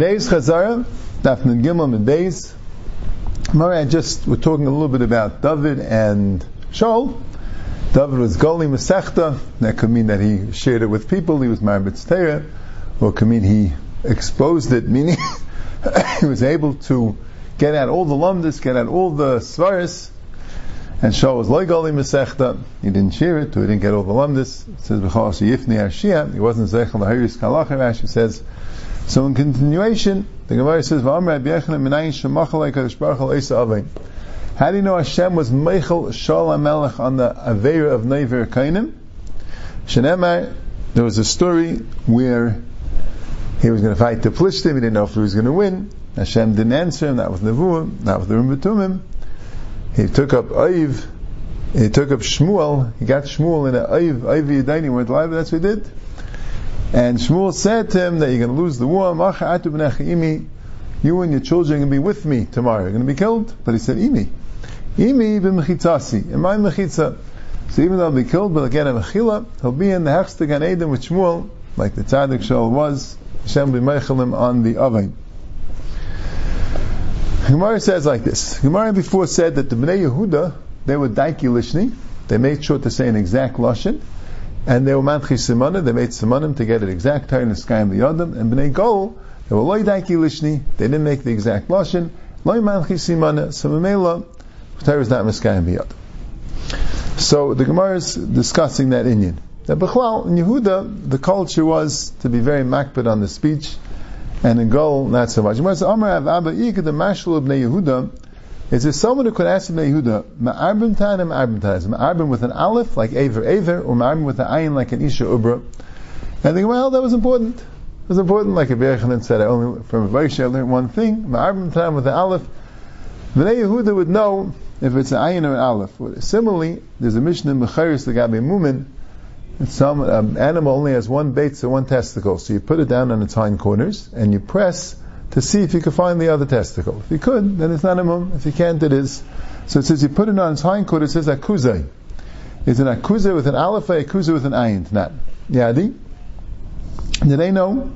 Today's Chazara, Dafn Gimel and Beis. I just we're talking a little bit about David and Shaul. David was Goli Masechta. That could mean that he shared it with people. He was Marbitz Torah, or could mean he exposed it, meaning he was able to get out all the lumdis, get out all the svaris. And Shaul was like Goli Masechta. He didn't share it, he didn't get all the lumdis. It says B'chal Yifni Arshia. He wasn't Zechel Lahiris Kalach. Rashi says. So in continuation, the Gemara says. How do you know Hashem was Meichel Shal Melech on the Aveira of Never Kainim? Shenemar, there was a story where he was going to fight the Plishtim, he didn't know if he was going to win. Hashem didn't answer him, that was Nevuah, that was the Rimbatumim. He took up Aiv, he took up Shmuel, he got Shmuel in an Aiv, Aiv Yadayni, went live, that's what he did. And Shmuel said to him that you're going to lose the war. You and your children are going to be with me tomorrow. You're going to be killed. But he said, Imi. Imi b'mechitzasi. In my mechitza. So even though I'll be killed, but again, a mechila, he'll be in the Hechsta Gan Eden with Shmuel, like the Tzaddik Shaul was. Hashem be him on the oven. Gemara says like this. Gemara before said that the Bnei Yehuda, they were Daiki Lishni. They made sure to say an exact Lashon and they were manchi simanim, they made simanim to get an exact in the sky and yodam, and b'nei gol, they were loy daiki lishni, they didn't make the exact lashon, loy manchi simanim, so memela, Torah is not miskai and yodam. So the Gemara is discussing that Indian. That Bechlal, in Yehuda, the culture was to be very makbid on the speech, and in Gol, not so much. Gemara says, Amar Abba, the Mashal of Yehuda, is there someone who could ask Ibn Yehuda, Ma'arbim Tanim, Ma'arbim Tanim? Ma'arbim with an aleph, like Aver Aver, or Ma'arbim with an ayin, like an Isha Ubra? And I think, well, that was important. It was important, like Rabbi Yechanan said, I only, from Vaisha I learned one thing, Ma'arbim Tanim with an aleph. Bnei Yehuda would know if it's an ayin or an aleph. Similarly, there's a mission in Mecharis, the Gabi Mumin, some um, animal only has one bait, so one testicle. So you put it down on its hind corners, and you press to see if you could find the other testicle. If you could, then it's not a mum. If you can't, it is. So it says you put it on its hind it says akuzay. It's an akuzay with an aleph, akuzay with an ayin, not yadi. Did they know?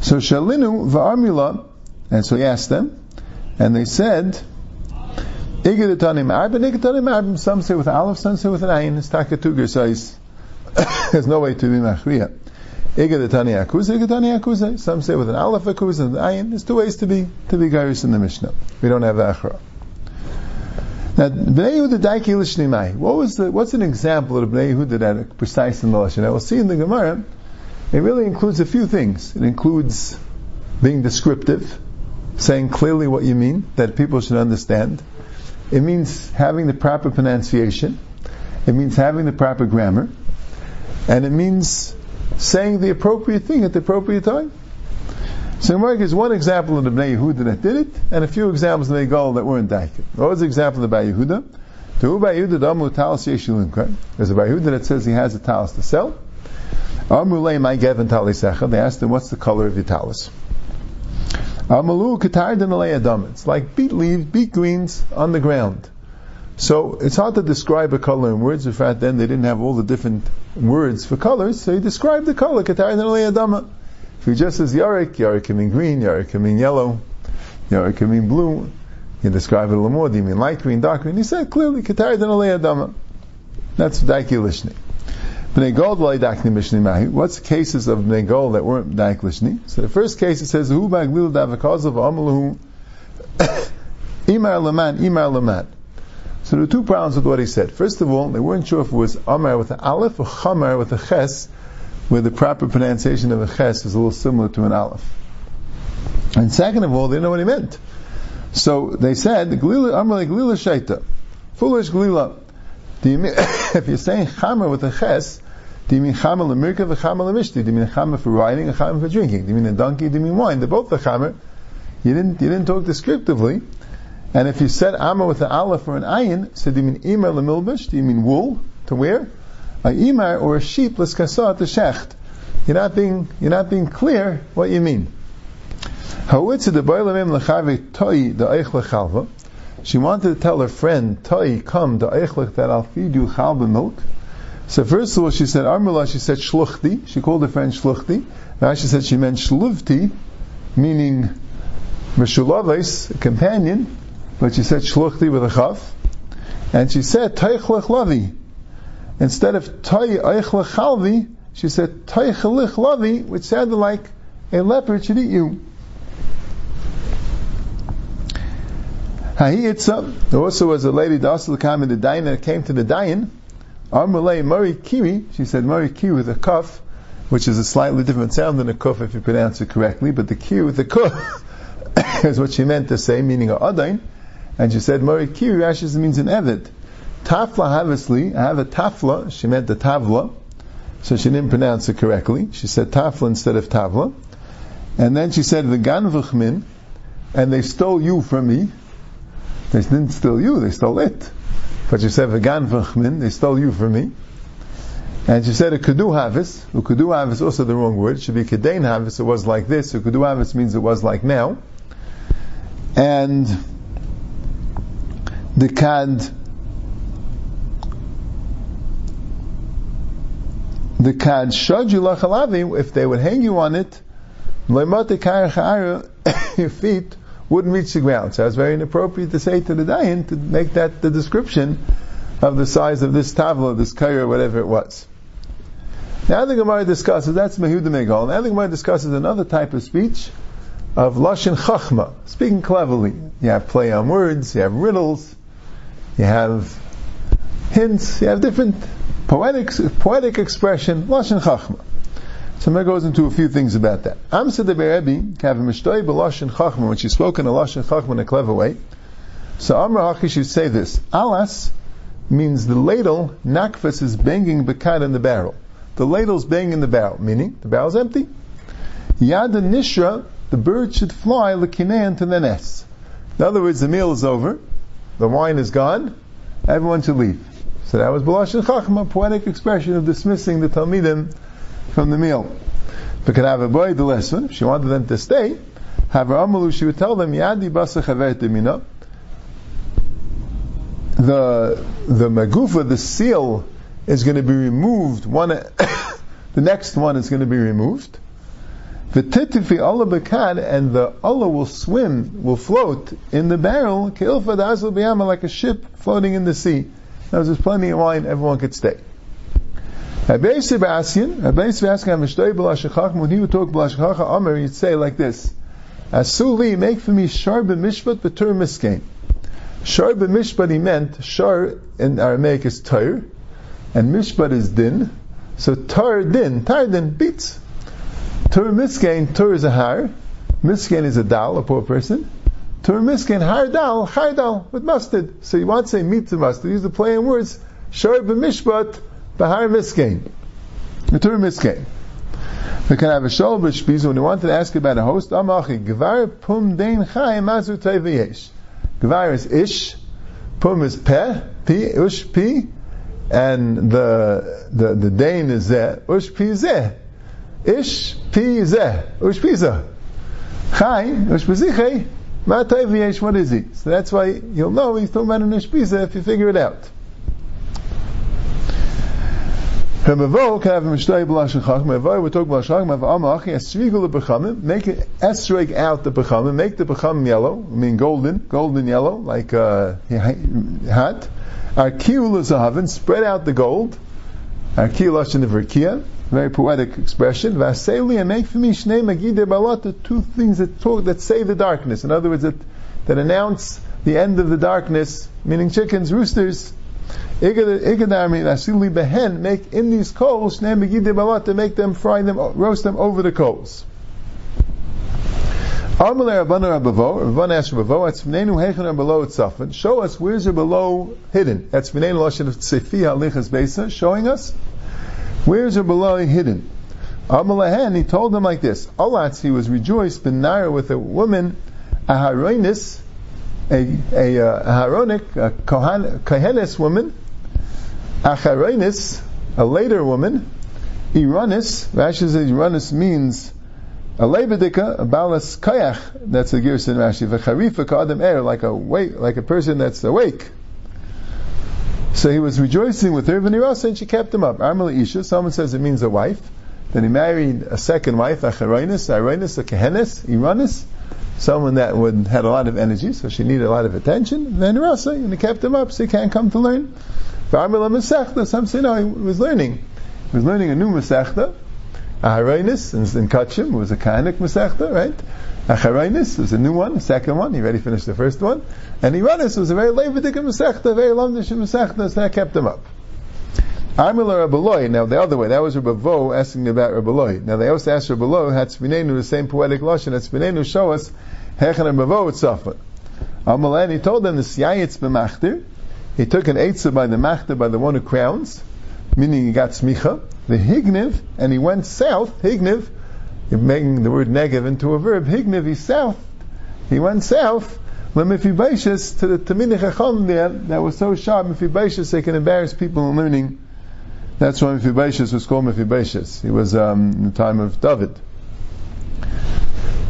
So shalinu va'armila, and so he asked them, and they said, Igidatanim arbin, igidatanim arbin, some say with aleph, some say with an ayin, it's takatuger size. There's no way to be machriya. Some say with an aleph akuza and an ayin. There's two ways to be to be gairis in the Mishnah. We don't have achra. Now, Bnei Yehuda Daiki Lishnimai. What was the, what's an example of Bnei Yehuda that precise in the Lashon? Now, we'll see in the Gemara, it really includes a few things. It includes being descriptive, saying clearly what you mean, that people should understand. It means having the proper pronunciation. It means having the proper grammar. And it means saying the appropriate thing at the appropriate time. So Gemara gives one example of the Bnei Yehuda that did it, and a few examples of the Goal that weren't daikid. What was the example of the Bnei Yehuda? To Yehuda damu talis yeshilim There's a Bnei Yehuda that says he has a talis to sell. Amrulei my gevin talisecha. They asked him, what's the color of your talis? Amalu katar adam. It's like beet leaves, beet greens on the ground. So it's hard to describe a color in words. In fact, then they didn't have all the different words for colors, so he described the color. If he just says yarik, yarik can mean green, yarik can mean yellow, yarik can mean blue. You describe it a little more. Do you mean light green, dark green? He said clearly, Katar Adama. That's Daiki Lishni. Bnei Gold Dakni Mishni Mahi. What's the cases of Bnei Gold that weren't Daik Lishni? So the first case it says, Hu Baglil Davakazav Amalahu Imar Laman, Imar Laman. So there are two problems with what he said. First of all, they weren't sure if it was Amar with an Aleph or Chamar with a Ches, where the proper pronunciation of a Ches is a little similar to an Aleph. And second of all, they didn't know what he meant. So they said, Amar Glila Shaita. Foolish Glila. Do you mean, if you're saying Chamar with a Ches, do you mean Chamar Lamirka or Chamar Lamishti? Do you mean Chamar for riding or Chamar for drinking? Do you mean a donkey? Do you mean wine? They're both the Chamar. You didn't, you didn't talk descriptively. And if you said Amma with an Aleph or an Ayin, so do you mean Imer lemilbish? Do you mean wool to wear? A Imer or a sheep l'skasa to shecht. You're not being you're not being clear what you mean. She wanted to tell her friend, Toi, come, the eichlech that I'll feed you chalva milk. So first of all, she said, Armula, she said shluchti. She called her friend shluchti. Now she said she meant shluvti. meaning Meshulaves, a companion, but she said Shluchti with a chaf, and she said Taichlech Lavi. Instead of Tay Eichlech Chalvi, she said Taichelich Lavi, which sounded like a leopard should eat you. There also was a lady, Dasal Kam in the Dayan, came to the Dayan. Armalei Murray Kiri, she said Murray Kiri with a cuff, which is a slightly different sound than a kuf if you pronounce it correctly, but the Kiri with the kuf is what she meant to say, meaning a Adain. And she said Murray Kiri actually means an Evid. Tafla Havasli, I have a Tafla, she meant the Tavla, so she didn't pronounce it correctly. She said Tafla instead of Tavla. And then she said the Ganvuchmin, and they stole you from me. They didn't steal you, they stole it. But she said, Vegan v'chmin, they stole you from me. And she said, a kudu havis, a kudu havis also the wrong word, it should be kedain havis, it was like this, a kudu havis means it was like now. And the kad, the kad shadu lachalavi, if they would hang you on it, your feet wouldn't reach the ground. So it's very inappropriate to say to the Dayan to make that the description of the size of this tavla, this kaya, whatever it was. Now the Gemara discusses, that's Mehuda Megal. Now the Gemara discusses another type of speech of Lashon Chachma, speaking cleverly. You have play on words, you have riddles, you have hints, you have different poetic, poetic expression, Lashon Chachma. So Mer goes into a few things about that. Amsa de Berebi, kav mishtoi b'loshin chachma, when she spoke in a loshin chachma in a clever way. So Amr Hachi should say this. Alas means the ladle, nakfas is banging bekad in the barrel. The ladle's banging in the barrel, meaning the barrel's empty. Yad nishra, the bird should fly l'kinean to the nest. In other words, the meal is over, the wine is gone, everyone should leave. So that was B'loshin Chachma, poetic expression of dismissing the Talmidim from the meal. But could have a boy the lesson, if she wanted them to stay, have amalu, she would tell them, Yadi basa chaver The, the magufa, the seal, is going to be removed. One, the next one is going to be removed. The titifi Allah bekad, and the Allah will swim, will float in the barrel, kilfa da'azul biyama, like a ship floating in the sea. Now there's plenty of wine, everyone could stay. Rabbi Sebastian, Rabbi Sebastian, when he would talk B'lashachach, Amr, he'd say like this, Asuli, make for me shar b'mishpat b'tur miskein. Shar b'mishpat, he meant, shar in Aramaic is tar, and mishpat is din, so tar din, tar din, beats. Tur miskein, tur is a har, miskein is a dal, a poor person, tur miskein, har dal, har dal, with mustard. So you want to say meat to mustard, use the play in words, shar b'mishpat, Bahar Miskein. The Torah Miskein. We can have a shol b'shpiz when you wanted to ask about a host. Amachi gvar pum dein chai mazu teviyesh. Gvar is ish, pum is peh, pi ush pi, and the the the dain is zeh, ush pi zeh, ish pi zeh, ush pi zeh. Chai ush pi ma teviyesh. What is he? So that's why you'll know he's talking about an ush pi if you figure it out. Mavo can have a mishtay b'lashon chacham. We talk b'lashon chacham. Mavo amachi esrigul the bechamim. Make it esrig out the bechamim. Make the bechamim yellow. I mean golden, golden yellow, like uh, hat. Arkiul zahavin. Spread out the gold. Arkiul lashon verkia. Very poetic expression. Vaseli and make for me shnei magide balot. The two things that talk that say the darkness. In other words, that that announce the end of the darkness. Meaning chickens, roosters Igadami Nasili Behen make in these coals to make them fry them roast them over the coals. Rabban asked Rabbo, show us where's the below hidden. V'neinu Lashon of Tsefi Halichas Beisa, showing us where's the below hidden. Amalahen, he told them like this, Alatz, he was rejoiced, ben with a woman, a Haroinis, a, a, uh, a a Kohanis woman, Acharonis, a later woman, Iranis, Rashi says Iranis means a lebedika, a balas kayach, that's a gerson Rashi, v'charifa ka'adam er, like a wake, like a person that's awake. So he was rejoicing with her, v'nirasa, and she kept him up. Armala Isha, someone says it means a wife. Then he married a second wife, Acharonis, Aronis, a Kehenes, Iranis, someone that would had a lot of energy, so she needed a lot of attention. And then Rasa, and he kept him up so he can't come to learn. V'amila Masechta, some say no, he was learning. He was learning a new Masechta. Aharonis in, in Kachim was a Kahanik Masechta, right? Acharonis was a new one, second one. He already finished the first one. And Iranis was a very Levitic Masechta, very Lamdish Masechta, so that kept him up. Amila Rabbaloi, now the other way, that was Rabbavo asking me about Rabbaloi. Now they also asked Rabbaloi, Hatzvinenu, the same poetic Lashon, Hatzvinenu, show us, Hechan Rabbi Vo Tzafat. He told them the Siyayitz b'machtir, he took an Eitzah by the Machtir, by the one who crowns, meaning he got Smicha, the Higniv, and he went south, Higniv, making the word negative into a verb, Higniv, he's south, he went south, Lemifibashis to the Tamini Chacham there, that was so sharp, Mephibaishas, they can embarrass people in learning that's why Mephibosheth was called Mephibosheth. He was um, in the time of David.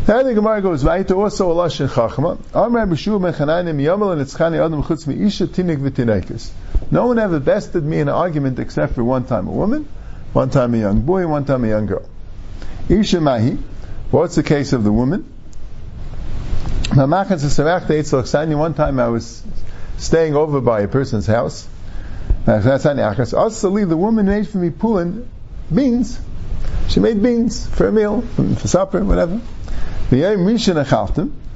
Now the Gemara goes right also a lashon chachma. Amar b'shuv mechananim yamal and etzchani adam chutz isha tinik v'tinekes. No one ever bested me in an argument except for one time a woman, one time a young boy, one time a young girl. Isha mahi. What's the case of the woman? One time I was staying over by a person's house. The woman made for me pulling beans. She made beans for a meal, for supper, whatever.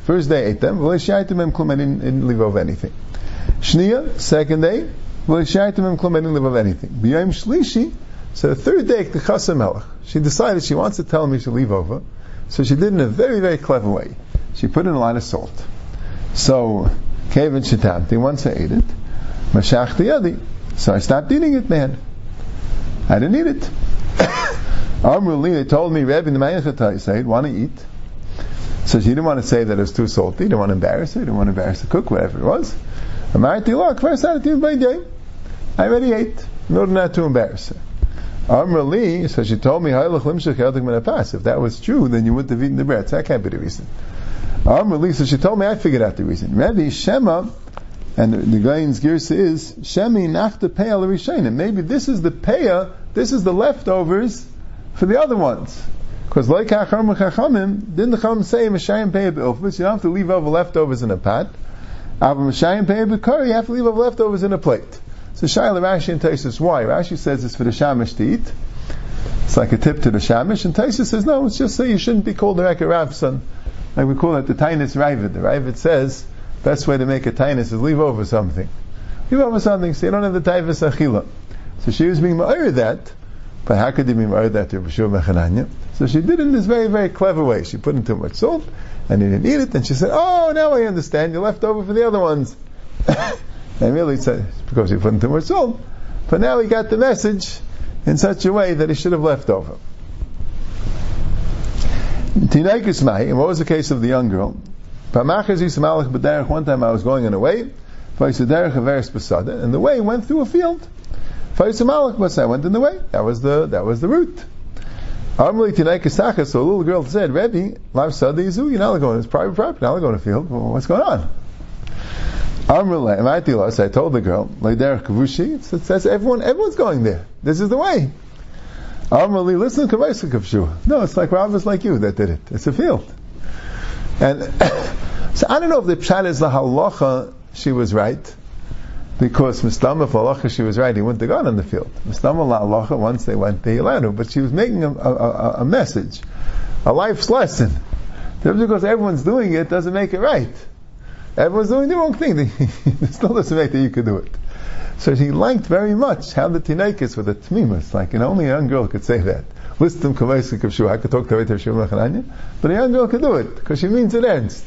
First day ate them. I didn't leave over anything. Shnia, second day, I didn't leave over anything. So the third day, the she decided she wants to tell me to leave over. So she did in a very, very clever way. She put in a lot of salt. So, Kevin Shitamti, once I ate it, Mashach Yadi. So I stopped eating it, man. I didn't eat it. Amruli, they told me, Rebbe, the Mayachata, said, want to eat. So she didn't want to say that it was too salty, didn't want to embarrass her, didn't want to embarrass the cook, whatever it was. Amarti, first I I already ate, in order not to embarrass her. Amrali, so she told me, if that was true, then you wouldn't have eaten the bread. So that can't be the reason. Amrali, so she told me, I figured out the reason. Rebbe, Shema, and the, the Gain's Girsa is Shemi Nachta Peya L'Rishayim. Maybe this is the Peya, this is the leftovers for the other ones. Because like Acham Chachamim, didn't the Chacham say Mashayim Peya Be'ilfus? You don't have to leave over leftovers in a pot. Ava Mashayim Peya Be'kar, you have to leave over leftovers in a plate. So Shaila Rashi and Taisus, why? Rashi says it's for the Shamish to eat. It's like a tip to the Shamish. And Taisus says, no, it's just so you shouldn't be called the Rekha Rav, son. Like we call it the Tainus Ravid. The Ravid says, Best way to make a tainus is leave over something. Leave over something so you don't have the taifas achila. So she was being ma'ir that, but how could you be ma'ir that to Bashur Mechananya? So she did it in this very, very clever way. She put in too much salt, and he didn't eat it, and she said, oh, now I understand, you left over for the other ones. and really said, because he put in too much salt. But now he got the message in such a way that he should have left over. Tinaikus Mai, and what was the case of the young girl? One time I was going on a way, and the way went through a field. I went in the way. That was the that was the route. So a little girl said, Rebbe, you're not going, it's private property, not going to field. What's going on? I told the girl, it says everyone, everyone's going there. This is the way. Amrali, listen to No, it's like Rav like you that did it. It's a field. And so I don't know if the pshat is the halacha she was right, because Mistama for halacha she was right. He wouldn't have gone in the field. Mistama la halacha once they went they allowed but she was making a, a, a message, a life's lesson. Just because everyone's doing it doesn't make it right. Everyone's doing the wrong thing. still doesn't make that you could do it. So she liked very much how the tinekis were the tmimas, like know, only a young girl could say that. Listim kavaisik of I could talk to her but a young girl could do it because she means it ernst.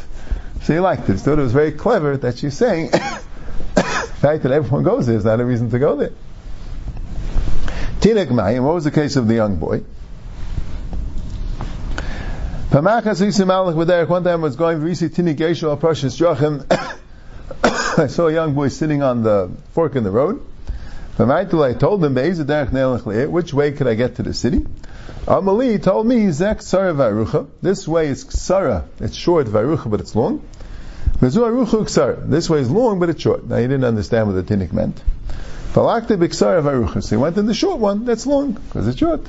So he liked it. So it was very clever that she's saying the fact that everyone goes there is not a reason to go there. Tinek Mayim, what was the case of the young boy? One time I was going Visi Tinik Yeshua Precious Joachim. I saw a young boy sitting on the fork in the road. I told him, which way could I get to the city? Amali told me, Zek. This way is Ksara. It's short Varucha, but it's long. This way is long, but it's short. Now he didn't understand what the Tinnik meant. So he went in the short one, that's long, because it's short.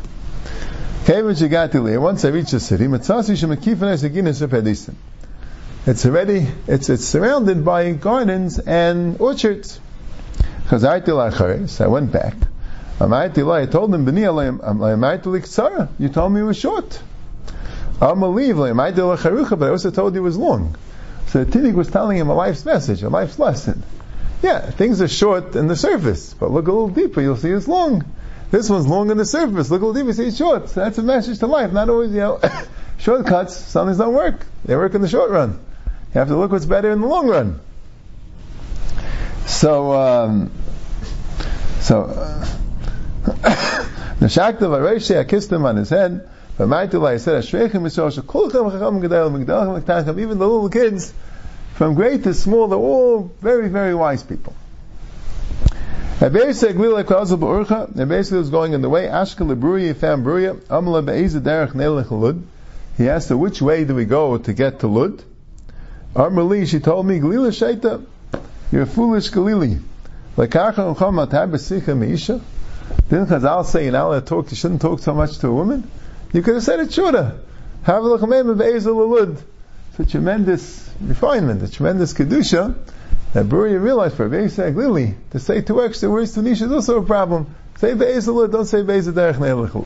Once I reach the city, it's already, it's, it's surrounded by gardens and orchards. So I went back. I told him, you told me it was short. I'm a leave, but I also told you it was long. So the Tinnik was telling him a life's message, a life's lesson. Yeah, things are short in the surface, but look a little deeper, you'll see it's long. This one's long in the surface, look at see it's short. That's a message to life, not always, you know, shortcuts, some things don't work. They work in the short run. You have to look what's better in the long run. So, um, so, uh, Nashakta Vareshi, I kissed him on his head. But I said, even the little kids, from great to small, they're all very, very wise people. Basically, was going in the way. He asked her, which way do we go to get to Lud? Amrali, she told me, Galila Shaita, you're a foolish Galili. Lekacha ucham atab besicha meisha. Didn't Chazal say you're not talk, you shouldn't talk so much to a woman? You could have said it shorter. Have a look l'chamem be'ezah lud. It's a tremendous refinement, a tremendous kedusha that Beruya realized for Beisag Lily to say two extra words to Nisha is also a problem. Say Be'ezah lud, don't say Be'ezah derech